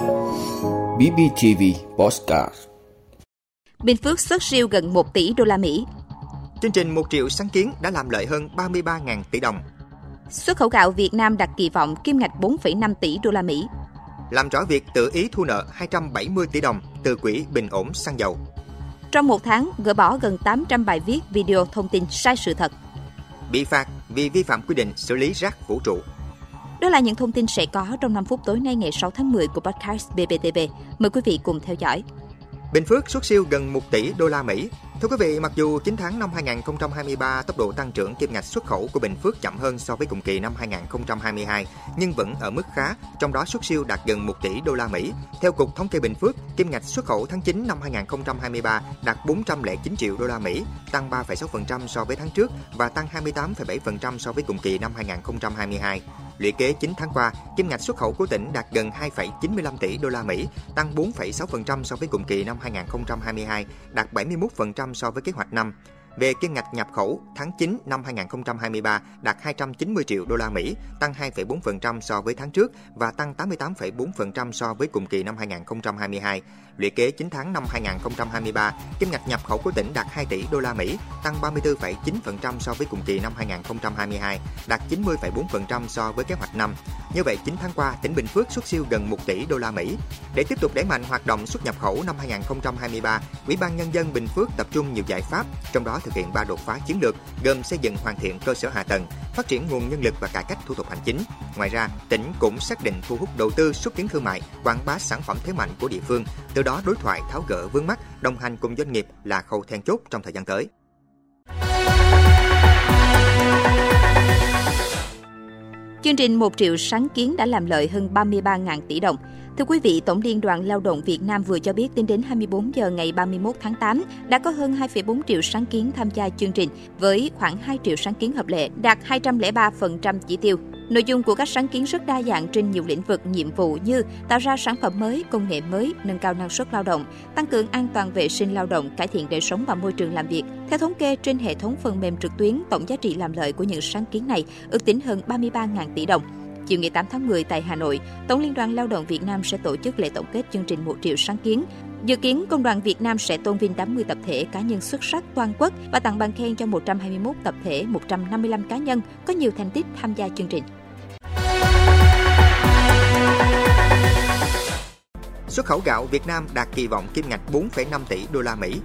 BBTV Postcard Bình Phước xuất siêu gần 1 tỷ đô la Mỹ. Chương trình 1 triệu sáng kiến đã làm lợi hơn 33.000 tỷ đồng. Xuất khẩu gạo Việt Nam đặt kỳ vọng kim ngạch 4,5 tỷ đô la Mỹ. Làm rõ việc tự ý thu nợ 270 tỷ đồng từ quỹ bình ổn xăng dầu. Trong một tháng, gỡ bỏ gần 800 bài viết, video thông tin sai sự thật. Bị phạt vì vi phạm quy định xử lý rác vũ trụ. Đó là những thông tin sẽ có trong 5 phút tối nay ngày 6 tháng 10 của podcast BBTV. Mời quý vị cùng theo dõi. Bình Phước xuất siêu gần 1 tỷ đô la Mỹ. Thưa quý vị, mặc dù 9 tháng năm 2023 tốc độ tăng trưởng kim ngạch xuất khẩu của Bình Phước chậm hơn so với cùng kỳ năm 2022, nhưng vẫn ở mức khá, trong đó xuất siêu đạt gần 1 tỷ đô la Mỹ. Theo Cục Thống kê Bình Phước, kim ngạch xuất khẩu tháng 9 năm 2023 đạt 409 triệu đô la Mỹ, tăng 3,6% so với tháng trước và tăng 28,7% so với cùng kỳ năm 2022. Lũy kế 9 tháng qua, kim ngạch xuất khẩu của tỉnh đạt gần 2,95 tỷ đô la Mỹ, tăng 4,6% so với cùng kỳ năm 2022, đạt 71% so với kế hoạch năm. Về kim ngạch nhập khẩu, tháng 9 năm 2023 đạt 290 triệu đô la Mỹ, tăng 2,4% so với tháng trước và tăng 88,4% so với cùng kỳ năm 2022. Lũy kế 9 tháng năm 2023, kim ngạch nhập khẩu của tỉnh đạt 2 tỷ đô la Mỹ, tăng 34,9% so với cùng kỳ năm 2022, đạt 90,4% so với kế hoạch năm. Như vậy, 9 tháng qua, tỉnh Bình Phước xuất siêu gần 1 tỷ đô la Mỹ. Để tiếp tục đẩy mạnh hoạt động xuất nhập khẩu năm 2023, Ủy ban nhân dân Bình Phước tập trung nhiều giải pháp, trong đó thực hiện ba đột phá chiến lược gồm xây dựng hoàn thiện cơ sở hạ tầng, phát triển nguồn nhân lực và cải cách thủ tục hành chính. Ngoài ra, tỉnh cũng xác định thu hút đầu tư xúc tiến thương mại, quảng bá sản phẩm thế mạnh của địa phương, từ đó đối thoại tháo gỡ vướng mắt, đồng hành cùng doanh nghiệp là khâu then chốt trong thời gian tới. Chương trình 1 triệu sáng kiến đã làm lợi hơn 33.000 tỷ đồng. Thưa quý vị, Tổng Liên đoàn Lao động Việt Nam vừa cho biết tính đến 24 giờ ngày 31 tháng 8 đã có hơn 2,4 triệu sáng kiến tham gia chương trình với khoảng 2 triệu sáng kiến hợp lệ, đạt 203% chỉ tiêu. Nội dung của các sáng kiến rất đa dạng trên nhiều lĩnh vực nhiệm vụ như tạo ra sản phẩm mới, công nghệ mới, nâng cao năng suất lao động, tăng cường an toàn vệ sinh lao động, cải thiện đời sống và môi trường làm việc. Theo thống kê trên hệ thống phần mềm trực tuyến, tổng giá trị làm lợi của những sáng kiến này ước tính hơn 33.000 tỷ đồng. Chiều ngày 8 tháng 10 tại Hà Nội, Tổng Liên đoàn Lao động Việt Nam sẽ tổ chức lễ tổng kết chương trình 1 triệu sáng kiến. Dự kiến, Công đoàn Việt Nam sẽ tôn vinh 80 tập thể cá nhân xuất sắc toàn quốc và tặng bằng khen cho 121 tập thể, 155 cá nhân có nhiều thành tích tham gia chương trình. Xuất khẩu gạo Việt Nam đạt kỳ vọng kim ngạch 4,5 tỷ đô la Mỹ.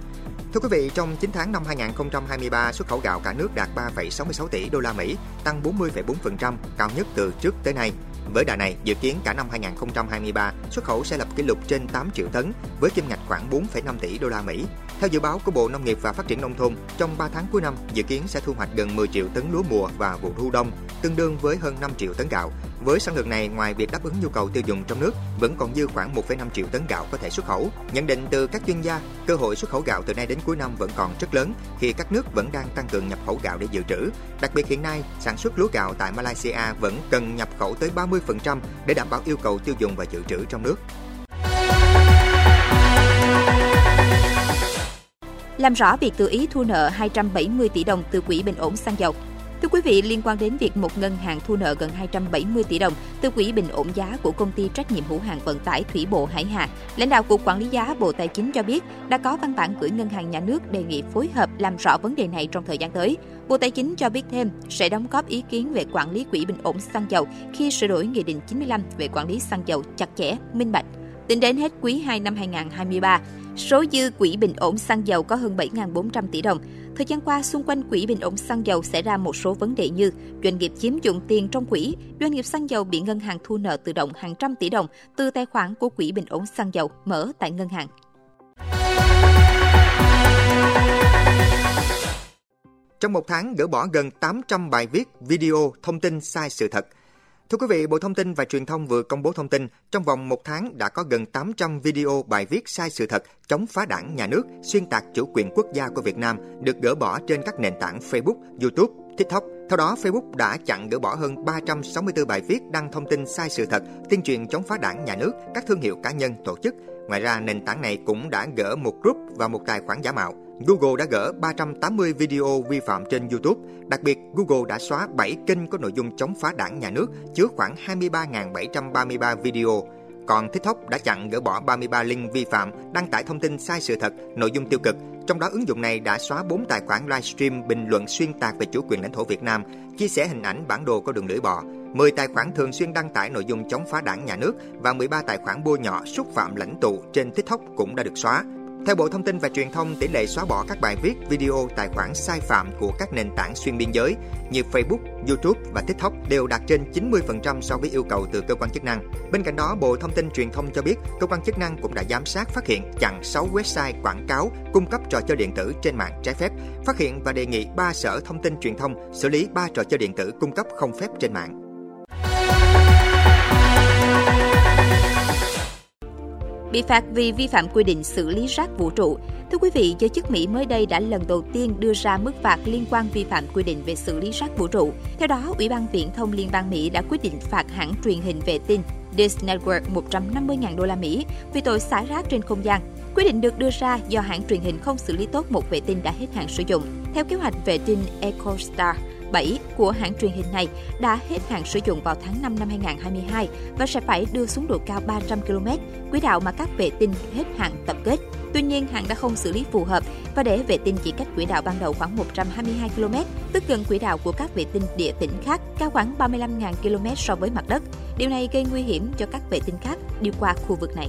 Thưa quý vị, trong 9 tháng năm 2023, xuất khẩu gạo cả nước đạt 3,66 tỷ đô la Mỹ, tăng 40,4%, cao nhất từ trước tới nay. Với đà này, dự kiến cả năm 2023, xuất khẩu sẽ lập kỷ lục trên 8 triệu tấn với kim ngạch khoảng 4,5 tỷ đô la Mỹ. Theo dự báo của Bộ Nông nghiệp và Phát triển nông thôn, trong 3 tháng cuối năm dự kiến sẽ thu hoạch gần 10 triệu tấn lúa mùa và vụ thu đông, tương đương với hơn 5 triệu tấn gạo. Với sản lượng này, ngoài việc đáp ứng nhu cầu tiêu dùng trong nước, vẫn còn dư khoảng 1,5 triệu tấn gạo có thể xuất khẩu. Nhận định từ các chuyên gia, cơ hội xuất khẩu gạo từ nay đến cuối năm vẫn còn rất lớn khi các nước vẫn đang tăng cường nhập khẩu gạo để dự trữ. Đặc biệt hiện nay, sản xuất lúa gạo tại Malaysia vẫn cần nhập khẩu tới 30% để đảm bảo yêu cầu tiêu dùng và dự trữ trong nước. Làm rõ việc tự ý thu nợ 270 tỷ đồng từ quỹ bình ổn xăng dầu. Thưa quý vị, liên quan đến việc một ngân hàng thu nợ gần 270 tỷ đồng từ quỹ bình ổn giá của công ty trách nhiệm hữu hạn vận tải Thủy Bộ Hải Hà, lãnh đạo Cục Quản lý giá Bộ Tài chính cho biết đã có văn bản gửi ngân hàng nhà nước đề nghị phối hợp làm rõ vấn đề này trong thời gian tới. Bộ Tài chính cho biết thêm sẽ đóng góp ý kiến về quản lý quỹ bình ổn xăng dầu khi sửa đổi Nghị định 95 về quản lý xăng dầu chặt chẽ, minh bạch. Tính đến hết quý 2 năm 2023, số dư quỹ bình ổn xăng dầu có hơn 7.400 tỷ đồng. Thời gian qua, xung quanh quỹ bình ổn xăng dầu xảy ra một số vấn đề như doanh nghiệp chiếm dụng tiền trong quỹ, doanh nghiệp xăng dầu bị ngân hàng thu nợ tự động hàng trăm tỷ đồng từ tài khoản của quỹ bình ổn xăng dầu mở tại ngân hàng. Trong một tháng gỡ bỏ gần 800 bài viết, video, thông tin sai sự thật. Thưa quý vị, Bộ Thông tin và Truyền thông vừa công bố thông tin, trong vòng một tháng đã có gần 800 video bài viết sai sự thật, chống phá đảng, nhà nước, xuyên tạc chủ quyền quốc gia của Việt Nam được gỡ bỏ trên các nền tảng Facebook, YouTube, TikTok. Theo đó, Facebook đã chặn gỡ bỏ hơn 364 bài viết đăng thông tin sai sự thật, tuyên truyền chống phá đảng, nhà nước, các thương hiệu cá nhân, tổ chức. Ngoài ra, nền tảng này cũng đã gỡ một group và một tài khoản giả mạo. Google đã gỡ 380 video vi phạm trên YouTube. Đặc biệt, Google đã xóa 7 kênh có nội dung chống phá đảng nhà nước chứa khoảng 23.733 video. Còn TikTok đã chặn gỡ bỏ 33 link vi phạm, đăng tải thông tin sai sự thật, nội dung tiêu cực. Trong đó ứng dụng này đã xóa 4 tài khoản livestream bình luận xuyên tạc về chủ quyền lãnh thổ Việt Nam, chia sẻ hình ảnh bản đồ có đường lưỡi bò, 10 tài khoản thường xuyên đăng tải nội dung chống phá đảng nhà nước và 13 tài khoản bôi nhọ xúc phạm lãnh tụ trên TikTok cũng đã được xóa. Theo Bộ Thông tin và Truyền thông, tỷ lệ xóa bỏ các bài viết, video, tài khoản sai phạm của các nền tảng xuyên biên giới như Facebook, YouTube và TikTok đều đạt trên 90% so với yêu cầu từ cơ quan chức năng. Bên cạnh đó, Bộ Thông tin Truyền thông cho biết, cơ quan chức năng cũng đã giám sát phát hiện chặn 6 website quảng cáo cung cấp trò chơi điện tử trên mạng trái phép, phát hiện và đề nghị 3 sở thông tin truyền thông xử lý 3 trò chơi điện tử cung cấp không phép trên mạng. Bị phạt vì vi phạm quy định xử lý rác vũ trụ. Thưa quý vị, giới chức Mỹ mới đây đã lần đầu tiên đưa ra mức phạt liên quan vi phạm quy định về xử lý rác vũ trụ. Theo đó, Ủy ban Viễn thông Liên bang Mỹ đã quyết định phạt hãng truyền hình vệ tinh Dish Network 150.000 đô la Mỹ vì tội xả rác trên không gian. Quyết định được đưa ra do hãng truyền hình không xử lý tốt một vệ tinh đã hết hạn sử dụng. Theo kế hoạch vệ tinh EchoStar, 7 của hãng truyền hình này đã hết hạn sử dụng vào tháng 5 năm 2022 và sẽ phải đưa xuống độ cao 300 km, quỹ đạo mà các vệ tinh hết hạn tập kết. Tuy nhiên, hãng đã không xử lý phù hợp và để vệ tinh chỉ cách quỹ đạo ban đầu khoảng 122 km, tức gần quỹ đạo của các vệ tinh địa tỉnh khác, cao khoảng 35.000 km so với mặt đất. Điều này gây nguy hiểm cho các vệ tinh khác đi qua khu vực này.